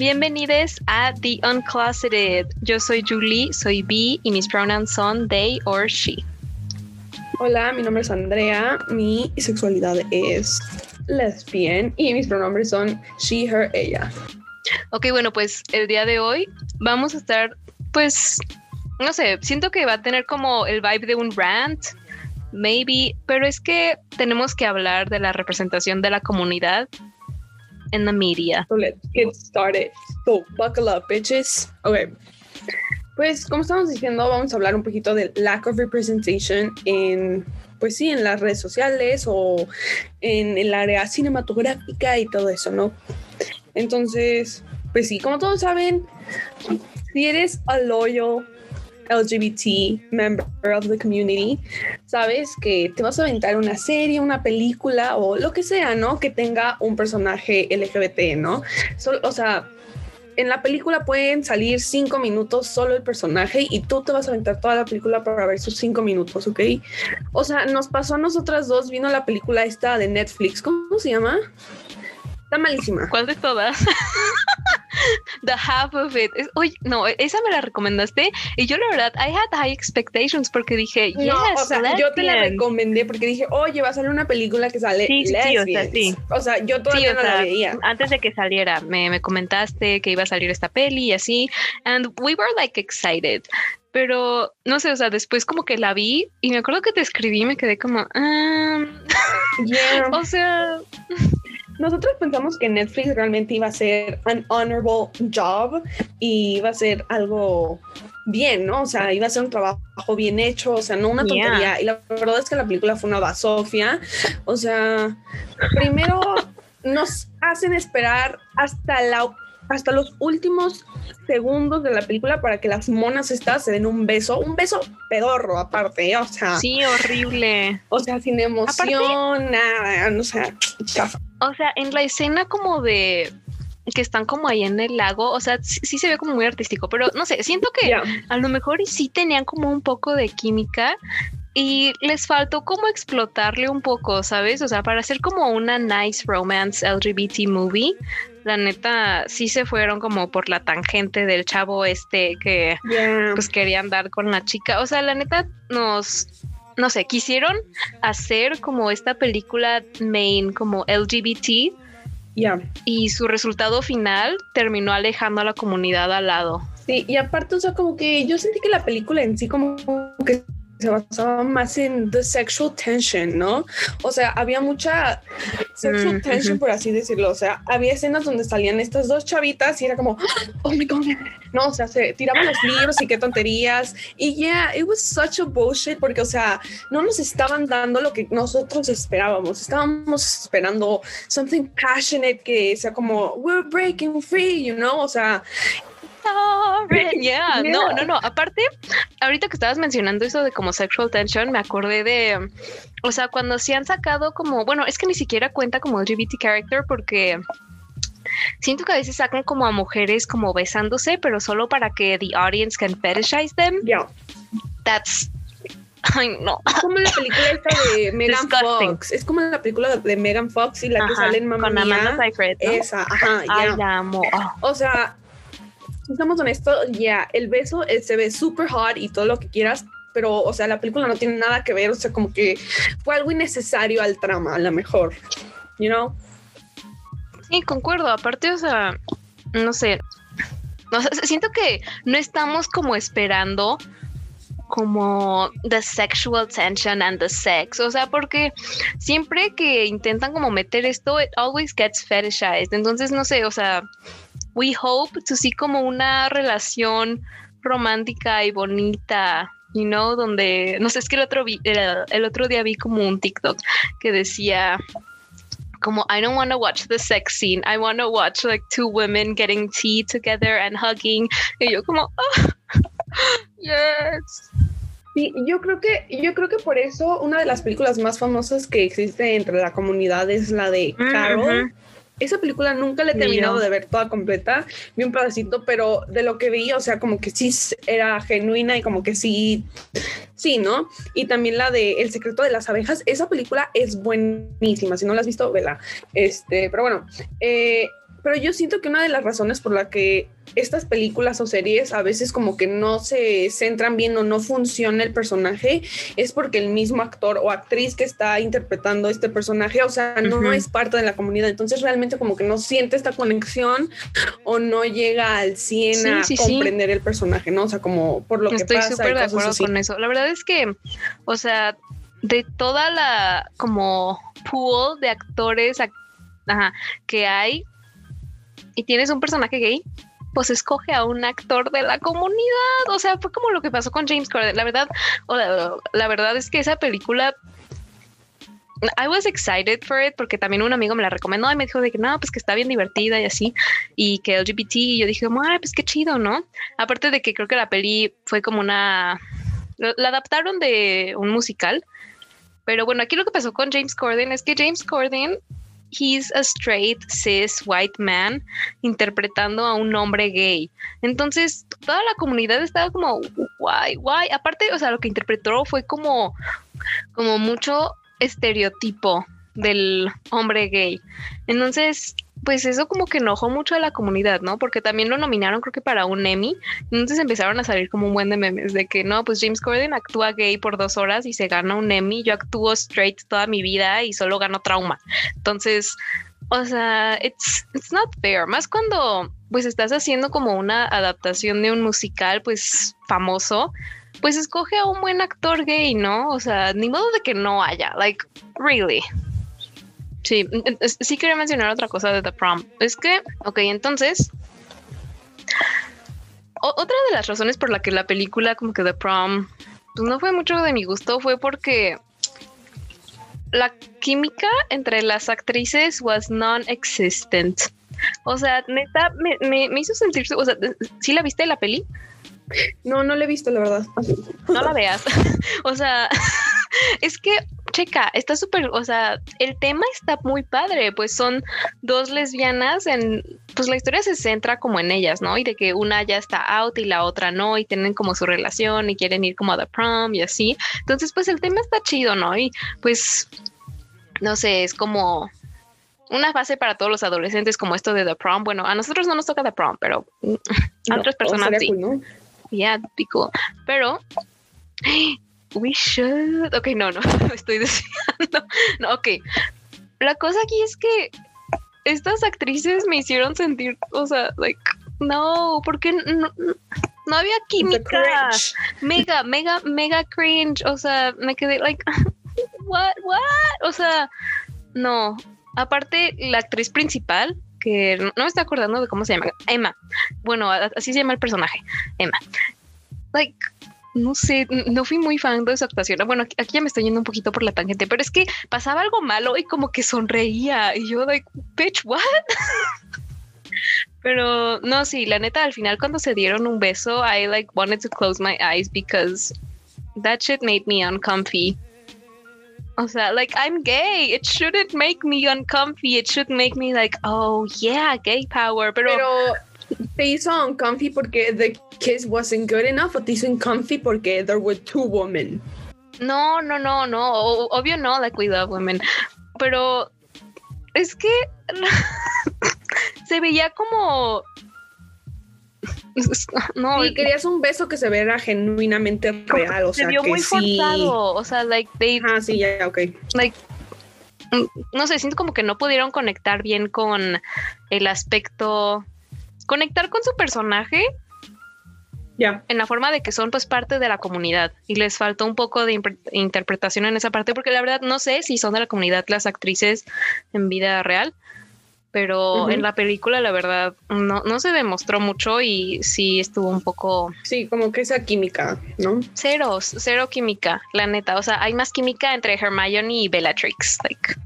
Bienvenidos a The Uncloseted. Yo soy Julie, soy B y mis pronouns son they or she. Hola, mi nombre es Andrea, mi sexualidad es lesbian y mis pronombres son she, her, ella. Ok, bueno, pues el día de hoy vamos a estar, pues, no sé, siento que va a tener como el vibe de un rant, maybe, pero es que tenemos que hablar de la representación de la comunidad en la media. So let's get started. So buckle up, bitches. Okay. Pues como estamos diciendo, vamos a hablar un poquito del lack of representation en, pues sí, en las redes sociales o en el área cinematográfica y todo eso, ¿no? Entonces, pues sí, como todos saben, si eres a loyal LGBT member of the community, sabes que te vas a aventar una serie, una película o lo que sea, ¿no? Que tenga un personaje LGBT, ¿no? o sea, en la película pueden salir cinco minutos solo el personaje y tú te vas a aventar toda la película para ver sus cinco minutos, ¿ok? O sea, nos pasó a nosotras dos, vino la película esta de Netflix, ¿cómo se llama? Está malísima. ¿Cuál de todas? The half of it. oye, no, esa me la recomendaste y yo la verdad, I had high expectations porque dije, yes, no, o sea, yo te la recomendé porque dije, oye, va a salir una película que sale sí, sí, o sea, sí. O sea, yo todavía no la veía. Antes de que saliera, me, me comentaste que iba a salir esta peli y así, and we were like excited pero no sé, o sea, después como que la vi y me acuerdo que te escribí y me quedé como, um, o sea, nosotros pensamos que Netflix realmente iba a ser un honorable job y iba a ser algo bien, ¿no? O sea, iba a ser un trabajo bien hecho, o sea, no una tontería. Y la verdad es que la película fue una basofia. O sea, primero nos hacen esperar hasta la hasta los últimos segundos de la película para que las monas estas se den un beso, un beso pedorro aparte, o sea. Sí, horrible. O sea, sin emoción, nada, o sea, O sea, en la escena como de que están como ahí en el lago, o sea, sí, se ve como muy artístico, pero no sé, siento que a lo mejor sí tenían como un poco de química y les faltó como explotarle un poco, ¿sabes? O sea, para hacer como una nice romance LGBT movie, la neta sí se fueron como por la tangente del chavo este que pues quería andar con la chica. O sea, la neta nos no sé, quisieron hacer como esta película main como LGBT. Y su resultado final terminó alejando a la comunidad al lado. Sí, y aparte, o sea, como que yo sentí que la película en sí como que se basaba más en the sexual tension, ¿no? O sea, había mucha sexual mm, tension, por así decirlo. O sea, había escenas donde salían estas dos chavitas y era como, oh my god, no, o sea, se tiraban los libros y qué tonterías. Y yeah, it was such a bullshit porque, o sea, no nos estaban dando lo que nosotros esperábamos. Estábamos esperando something passionate que sea como, we're breaking free, you know? O sea, Yeah. No, no, no. Aparte, ahorita que estabas mencionando eso de como sexual tension, me acordé de, o sea, cuando se han sacado como, bueno, es que ni siquiera cuenta como LGBT character porque siento que a veces sacan como a mujeres como besándose, pero solo para que the audience can fetishize them. Yeah. That's Ay, no. Es como la película esta de Megan Fox. Es como la película de Megan Fox y la que sale en Mamma Con Amanda Seyfried, Esa, ajá. Ay, la amo. O sea, estamos honestos, ya, el beso eh, se ve súper hot y todo lo que quieras, pero, o sea, la película no tiene nada que ver, o sea, como que fue algo innecesario al trama, a lo mejor, you know? Sí, concuerdo, aparte, o sea, no sé, siento que no estamos como esperando como the sexual tension and the sex, o sea, porque siempre que intentan como meter esto, it always gets fetishized, entonces no sé, o sea, we hope to see como una relación romántica y bonita, you know, donde, no sé, es que el otro, el, otro día vi como un TikTok que decía como I don't want to watch the sex scene, I want to watch like two women getting tea together and hugging. Y yo como, oh, yes. Sí, yo creo que yo creo que por eso una de las películas más famosas que existe entre la comunidad es la de mm, Carol esa película nunca la he terminado de ver toda completa, vi un pedacito, pero de lo que vi, o sea, como que sí era genuina y como que sí, sí, ¿no? Y también la de El secreto de las abejas, esa película es buenísima, si no la has visto, vela. Este, pero bueno, eh, pero yo siento que una de las razones por la que estas películas o series a veces como que no se centran bien o no funciona el personaje es porque el mismo actor o actriz que está interpretando este personaje, o sea, no, es parte de la comunidad, entonces realmente como que no siente esta conexión o no llega al 100 a comprender el personaje, ¿no? O sea, como por lo que pasa. Estoy súper de acuerdo con eso. La verdad es que, o sea, de toda la como pool de actores que hay y tienes un personaje gay, pues escoge a un actor de la comunidad. O sea, fue como lo que pasó con James Corden. La verdad, la, verdad es que esa película I was excited for it porque también un amigo me la recomendó y me dijo de que no, pues que está bien divertida y así, y que LGBT, y yo dije, ay, pues qué chido, ¿no? Aparte de que creo que la peli fue como una, la adaptaron de un musical, pero bueno, aquí lo que pasó con James Corden es que James Corden he's a straight cis white man interpretando a un hombre gay. Entonces, toda la comunidad estaba como, guay, guay. Aparte, o sea, lo que interpretó fue como, como mucho estereotipo del hombre gay. Entonces, pues eso como que enojó mucho a la comunidad, ¿no? Porque también lo nominaron creo que para un Emmy. Entonces empezaron a salir como un buen de memes de que no, pues James Corden actúa gay por dos horas y se gana un Emmy. Yo actúo straight toda mi vida y solo gano trauma. Entonces, o sea, it's, it's not fair. Más cuando pues estás haciendo como una adaptación de un musical pues famoso, pues escoge a un buen actor gay, ¿no? O sea, ni modo de que no haya, like, really. Sí, sí quería mencionar otra cosa de The Prom. Es que, ok, entonces, otra de las razones por la que la película como que The Prom pues no fue mucho de mi gusto fue porque la química entre las actrices was non-existent. O sea, neta, me, me, hizo sentir, o sea, ¿sí la viste la peli? No, no la he visto, la verdad. No la veas. o sea, es que, checa, está súper, o sea, el tema está muy padre, pues son dos lesbianas en, pues la historia se centra como en ellas, ¿no? Y de que una ya está out y la otra no, y tienen como su relación y quieren ir como a the prom y así. Entonces, pues el tema está chido, ¿no? Y pues, no sé, es como una fase para todos los adolescentes como esto de The Prom. Bueno, a nosotros no nos toca The Prom, pero a otras personas sí. ¿no? Yeah, Pero we should. Ok, no, no, estoy diciendo. No, ok. La cosa aquí es que estas actrices me hicieron sentir, o sea, like, no, porque no, no había química. Mega, mega, mega cringe. O sea, me quedé, like, what, what? O sea, no. Aparte, la actriz principal, que no me está acordando de cómo se llama, Emma. Bueno, así se llama el personaje, Emma. Like, no sé, no fui muy fan de su actuación. Bueno, aquí, ya me estoy yendo un poquito por la tangente, pero es que pasaba algo malo y como que sonreía y yo like, bitch, what? pero no, sí, la neta, al final cuando se dieron un beso, I like wanted to close my eyes because that shit made me uncomfy. O sea, like I'm gay. It shouldn't make me uncomfy. It should make me like, oh yeah, gay power. Pero te hizo uncomfy porque the kiss wasn't good enough o te hizo uncomfy porque there were two women? No, no, no, no. Obvio no, like we love women. Pero es que se veía como no, y querías un beso que se viera genuinamente real, o sea, se vio muy forzado, o sea, like they Ah, sí, ya, ok. Like no sé, siento como que no pudieron conectar bien con el aspecto conectar con su personaje ya. en la forma de que son pues parte de la comunidad. Y les faltó un poco de interpretación en esa parte porque la verdad no sé si son de la comunidad las actrices en vida real pero en la película la verdad no, no se demostró mucho y sí estuvo un poco sí como que esa química no cero cero química la neta. O sea hay más química entre Hermione y Bellatrix like.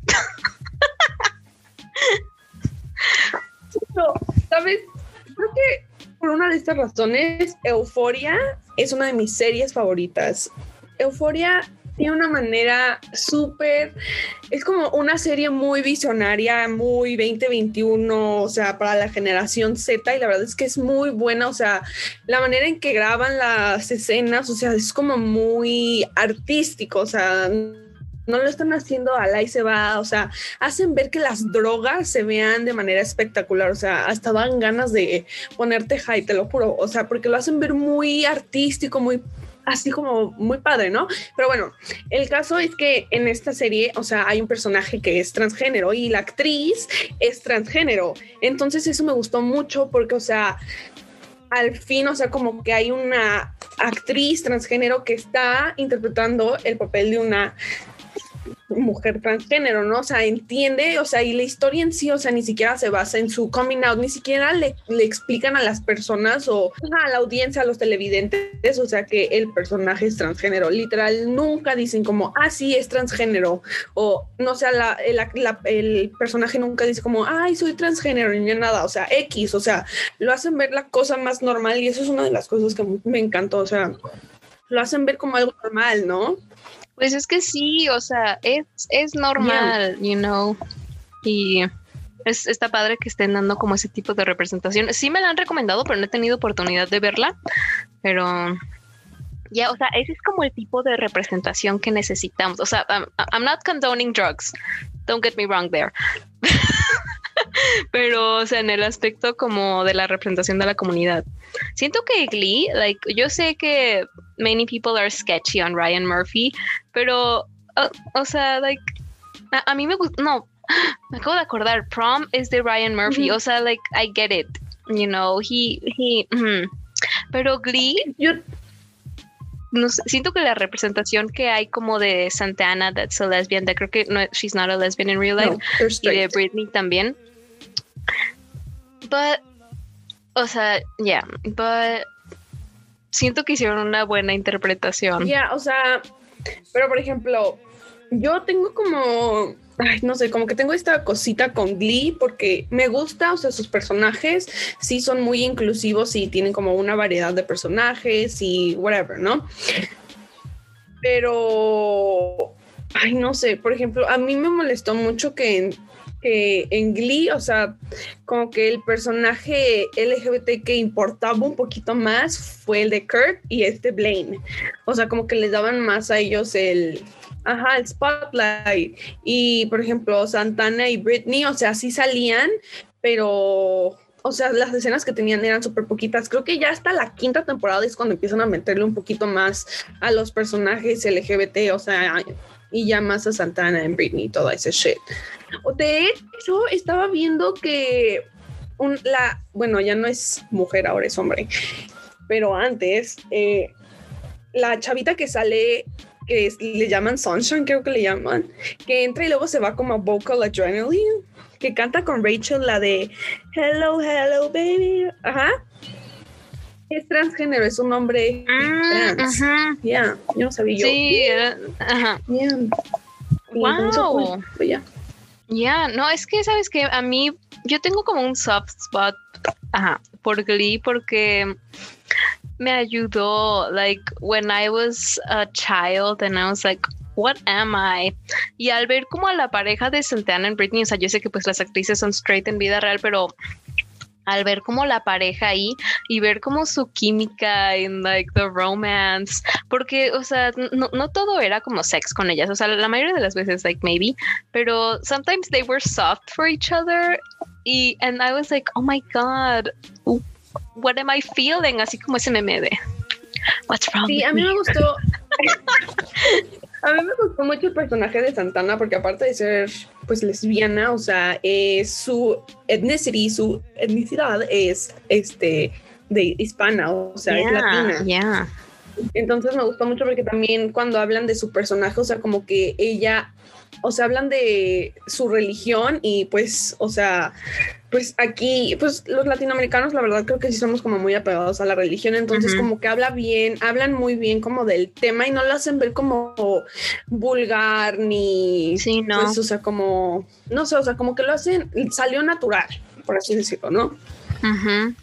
No, sabes creo que por una de estas razones, Euforia es una de mis series favoritas. Euforia tiene una manera súper, es como una serie muy visionaria, muy 2021, o sea, para la generación Z y la verdad es que es muy buena, o sea, la manera en que graban las escenas, o sea, es como muy artístico, o sea, no lo están haciendo a la y se va, o sea, hacen ver que las drogas se vean de manera espectacular, o sea, hasta dan ganas de ponerte high, te lo juro, o sea, porque lo hacen ver muy artístico, muy así como muy padre, ¿no? Pero bueno, el caso es que en esta serie, o sea, hay un personaje que es transgénero y la actriz es transgénero. Entonces eso me gustó mucho porque, o sea, al fin, o sea, como que hay una actriz transgénero que está interpretando el papel de una mujer transgénero, ¿no? O sea, entiende, o sea, y la historia en sí, o sea, ni siquiera se basa en su coming out, ni siquiera le, le explican a las personas o a la audiencia, a los televidentes, o sea, que el personaje es transgénero. Literal, nunca dicen como, ah, sí, es transgénero, o no sé, la, el personaje nunca dice como, ay, soy transgénero, ni nada, o sea, X, o sea, lo hacen ver la cosa más normal y eso es una de las cosas que me encantó, o sea, lo hacen ver como algo normal, ¿no? Pues es que sí, o sea, es, es normal, you know. Y es, está padre que estén dando como ese tipo de representación. Sí me la han recomendado, pero no he tenido oportunidad de verla. Pero ya, o sea, ese es como el tipo de representación que necesitamos. O sea, I'm, I'm not condoning drugs. Don't get me wrong there. pero, o sea, en el aspecto como de la representación de la comunidad. Siento que Glee, like, yo sé que many people are sketchy on Ryan Murphy, pero, uh, o sea, like, a, mí me gusta, no, me acabo de acordar, Prom es de Ryan Murphy, o sea, like, I get it, you know, he, he, pero Glee, yo no siento que la representación que hay como de Santana, that's a lesbian, that creo que no, she's not a lesbian in real life, y de Britney también. But, o sea, yeah, but siento que hicieron una buena interpretación. Ya, o sea, pero por ejemplo, yo tengo como, ay, no sé, como que tengo esta cosita con Glee porque me gusta, o sea, sus personajes sí son muy inclusivos y tienen como una variedad de personajes y whatever, ¿no? Pero, ay, no sé, por ejemplo, a mí me molestó mucho que en Glee, o sea, como que el personaje LGBT que importaba un poquito más fue el de Kurt y este Blaine. O sea, como que les daban más a ellos el, ajá, el spotlight. Y por ejemplo, Santana y Britney, o sea, sí salían, pero o sea, las escenas que tenían eran súper poquitas. Creo que ya hasta la quinta temporada es cuando empiezan a meterle un poquito más a los personajes LGBT, o sea, y ya más a Santana en Britney y todo ese shit. De hecho, estaba viendo que un, la, bueno, ya no es mujer, ahora es hombre, pero antes, eh, la chavita que sale, que le llaman Sunshine, creo que le llaman, que entra y luego se va como a Vocal Adrenaline, que canta con Rachel la de Hello, Hello, Baby. Ajá. Es transgénero, es un hombre ah, trans. Ya, yo no sabía yo. Sí, ajá. Wow. Pues, ya. Ya, no, es que sabes que a mí yo tengo como un soft spot ajá, por Glee porque me ayudó like when I was a child and I was like what am I? Y al ver como a la pareja de Santana y Britney, o sea, yo sé que pues las actrices son straight en vida real, pero al ver como la pareja ahí y ver como su química en like the romance, porque, o sea, no, no, todo era como sex con ellas, o sea, la mayoría de las veces, like maybe, pero sometimes they were soft for each other y, and I was like, oh my God, what am I feeling? Así como ese meme de, what's wrong? Sí, a mí me gustó. A mí me gustó mucho el personaje de Santana porque aparte de ser pues lesbiana, o sea, su ethnicity, su etnicidad es este de hispana, o sea, es latina. Entonces me gustó mucho porque también cuando hablan de su personaje, o sea, como que ella o sea, hablan de su religión y pues, o sea, pues aquí, pues los latinoamericanos, la verdad creo que sí somos como muy apegados a la religión, entonces como que habla bien, hablan muy bien como del tema y no lo hacen ver como vulgar ni, sí, no. Pues, o sea, como, no sé, o sea, como que lo hacen, salió natural, por así decirlo, ¿no?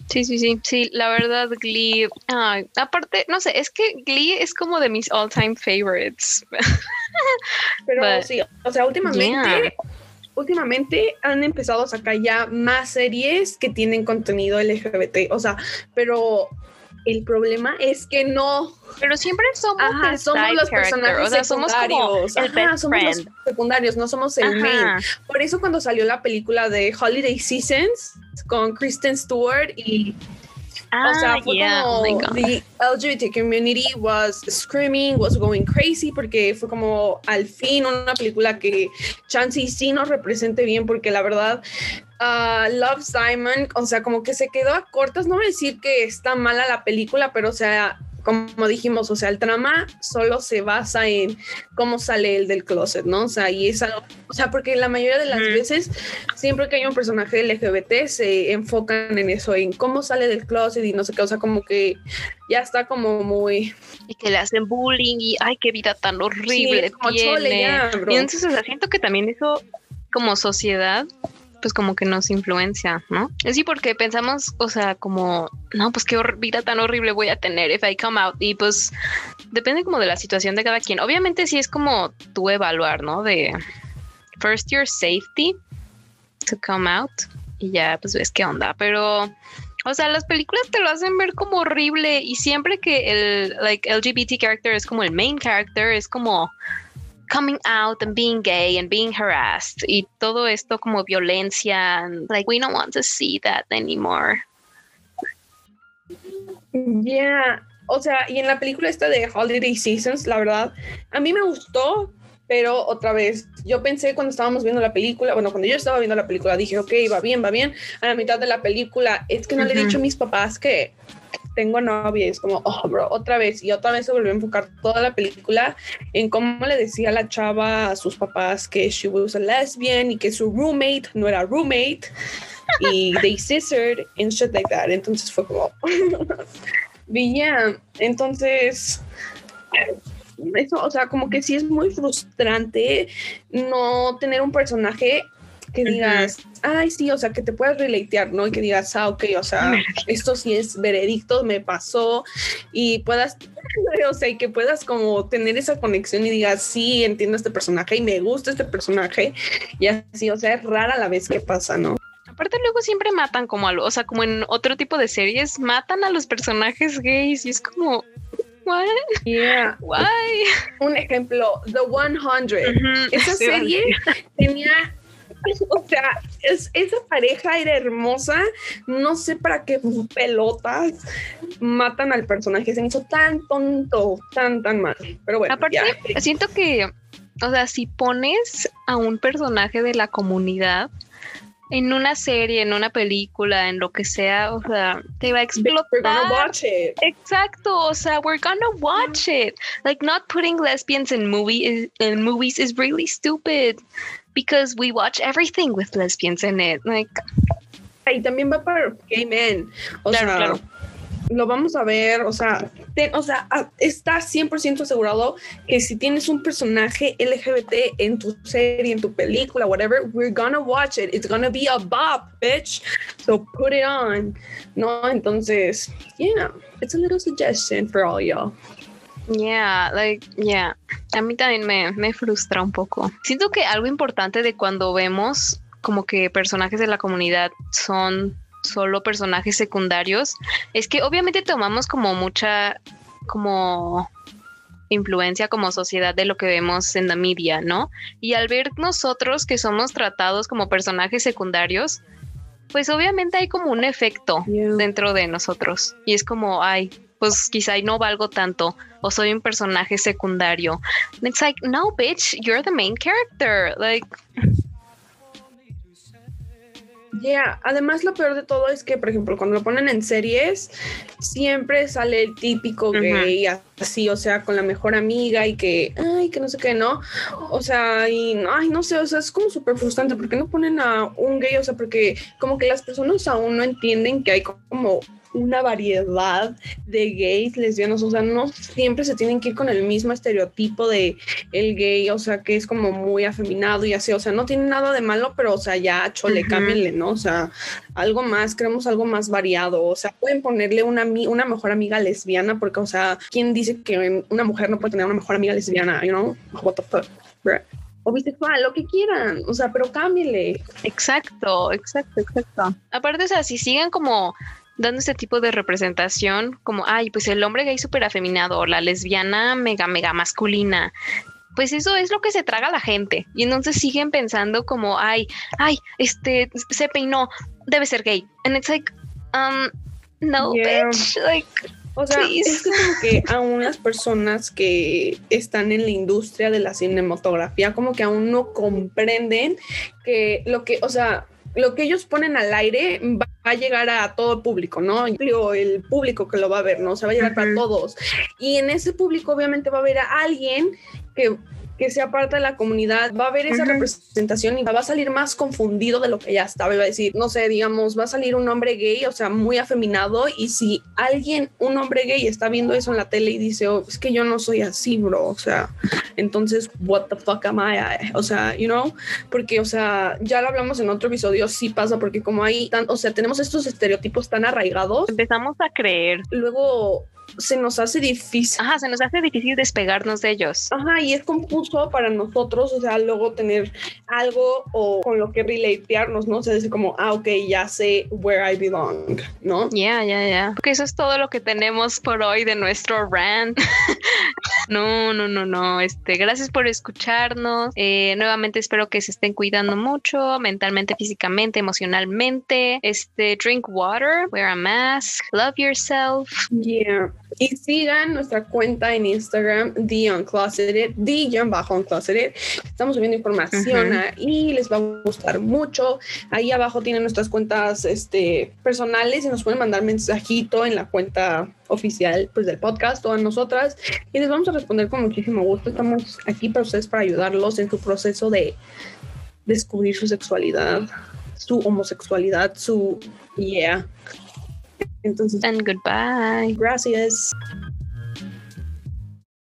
Sí, sí, sí, sí, la verdad Glee, aparte, no sé, es que Glee es como de mis all time favorites. Pero sí, o sea, últimamente, últimamente han empezado a sacar ya más series que tienen contenido LGBT, o sea, pero El problema es que no. Pero siempre somos, Ajá, somos los personajes o sea, somos como secundarios. el Ajá, best somos los secundarios, no somos el main. Ajá. Por eso cuando salió la película de Holiday Seasons con Kristen Stewart y Ah, o sea, fue yeah, oh como the LGBT community was screaming, was going crazy porque fue como al fin una película que Chansey sí nos represente bien porque la verdad ah, Love Simon, o sea, como que se quedó a cortas, no voy a decir que está mala la película, pero o sea, como dijimos, o sea, el trama solo se basa en cómo sale él del closet, ¿no? O sea, y es algo, o sea, porque la mayoría de las veces, siempre que hay un personaje LGBT, se enfocan en eso, en cómo sale del closet y no sé qué, o sea, como que ya está como muy... Y que le hacen bullying y ay, qué vida tan horrible como chole tiene. ya, bro. y entonces, o sea, siento que también eso, como sociedad, pues como que nos influencia, ¿no? Sí, porque pensamos, o sea, como, no, pues qué vida tan horrible voy a tener if I come out. Y pues depende como de la situación de cada quien. Obviamente sí es como tú evaluar, ¿no? De first your safety to come out y ya pues ves qué onda. Pero, o sea, las películas te lo hacen ver como horrible y siempre que el like LGBT character es como el main character, es como coming out and being gay and being harassed y todo esto como violencia and, like we don't want to see that anymore. Ya, o sea, y en la película esta de Holiday Seasons, la verdad, a mí me gustó, pero otra vez, yo pensé cuando estábamos viendo la película, bueno, cuando yo estaba viendo la película, dije, ok, va bien, va bien. A la mitad de la película, es que no le he dicho a mis papás que tengo novia, es como, oh, bro, otra vez, y otra vez se volvió a enfocar toda la película en cómo le decía la chava a sus papás que she was a lesbian y que su roommate no era roommate y they scissored and shit like that. Entonces fue como, y ya, entonces, eso, o sea, como que sí es muy frustrante no tener un personaje que digas, ay, sí, o sea, que te puedas relatear, ¿no? Y que digas, ah, ok, o sea, esto sí es veredicto, me pasó, y puedas, o sea, y que puedas como tener esa conexión y digas, sí, entiendo este personaje y me gusta este personaje, y así, o sea, es rara la vez que pasa, ¿no? Aparte luego siempre matan como algo, o sea, como en otro tipo de series matan a los personajes gays y es como what? Yeah. Why? Un ejemplo, The 100. Ujú, Esa sí, serie tenía, o sea, es- esa pareja era hermosa, no sé para qué pelotas matan al personaje, se me hizo tan tonto, tan, tan mal. Pero bueno, Aparte, ya. siento que, o sea, si pones a un personaje de la comunidad en una serie, en una película, en lo que sea, o sea, te va a We're gonna explotar. watch it. Exacto, o sea, we're gonna watch it. Like not putting lesbians in movie in movies is really stupid because we watch everything with lesbians in it. Like Y también va para gay men. O Claro, sea, claro. Lo vamos a ver, o sea, te- o sea, está 100% asegurado que si tienes un personaje LGBT en tu serie, en tu película, whatever, we're gonna watch it. It's gonna be a bop, bitch. So put it on. No, entonces, yeah, it's a little suggestion for all y'all. Yeah, like, yeah. A mí también me, me frustra un poco. Siento que algo importante de cuando vemos como que personajes de la comunidad son solo personajes secundarios, es que obviamente tomamos como mucha, como influencia como sociedad de lo que vemos en la media, ¿no? Y al ver nosotros que somos tratados como personajes secundarios, pues obviamente hay como un efecto Yeah. dentro de nosotros. Y es como, ay, pues quizá no valgo tanto o soy un personaje secundario. It's like, no, bitch, you're the main character. Like, Yeah, además lo peor de todo es que, por ejemplo, cuando lo ponen en series, siempre sale el típico gay así, o sea, con la mejor amiga y que, ay, que no sé qué, ¿no? O sea, y, ay, no sé, o sea, es como súper frustrante, ¿por qué no ponen a un gay? O sea, porque como que las personas aún no entienden que hay como una variedad de gays lesbianos, o sea, no siempre se tienen que ir con el mismo estereotipo de el gay, o sea, que es como muy afeminado y así, o sea, no tiene nada de malo, pero, o sea, ya chole, cámbienle, ¿no? O sea, algo más, queremos algo más variado, o sea, pueden ponerle una, una mejor amiga lesbiana, porque, o sea, ¿quién dice que una mujer no puede tener una mejor amiga lesbiana, you know? What the fuck? O bisexual, lo que quieran, o sea, pero cámbienle. exacto, exacto, exacto. Aparte, o sea, si siguen como dando este tipo de representación como, ay, pues el hombre gay súper afeminado o la lesbiana mega, mega masculina. Pues eso es lo que se traga la gente. Y entonces siguen pensando como, ay, ay, este, se peinó, debe ser gay. And it's like, um, no, bitch, like, o sea, es como que aún las personas que están en la industria de la cinematografía, como que aún no comprenden que lo que, o sea, lo que ellos ponen al aire va a llegar a todo el público, ¿no? El público que lo va a ver, ¿no? Se va a llegar para todos. Y en ese público obviamente va a haber a alguien que que sea parte de la comunidad, va a haber esa representación y va a salir más confundido de lo que ya estaba. Va a decir, no sé, digamos, va a salir un hombre gay, o sea, muy afeminado. Y si alguien, un hombre gay, está viendo eso en la tele y dice, oh, es que yo no soy así, bro, o sea, entonces, what the fuck am I? O sea, you know, porque, o sea, ya lo hablamos en otro episodio, sí pasa, porque como hay, tan, o sea, tenemos estos estereotipos tan arraigados. Empezamos a creer. Luego se nos hace difícil. Ajá, se nos hace difícil despegarnos de ellos. Ajá, y es confuso para nosotros, o sea, luego tener algo o con lo que relatearnos, ¿no? O sea, decir como, ah, ok, ya sé where I belong, ¿no? Ya, ya, ya. Porque eso es todo lo que tenemos por hoy de nuestro rant. no, no, no, no. Este, gracias por escucharnos. Eh, nuevamente espero que se estén cuidando mucho, mentalmente, físicamente, emocionalmente. Este, drink water, wear a mask, love yourself. Yeah. Y sigan nuestra cuenta en Instagram, The Uncloseted, The bajo Uncloseted. Estamos subiendo información y les va a gustar mucho. Ahí abajo tienen nuestras cuentas este, personales y nos pueden mandar mensajito en la cuenta oficial pues, del podcast, todas nosotras. Y les vamos a responder con muchísimo gusto. Estamos aquí para ustedes para ayudarlos en su proceso de descubrir su sexualidad, su homosexualidad, su... Yeah. Entonces. And goodbye. Gracias.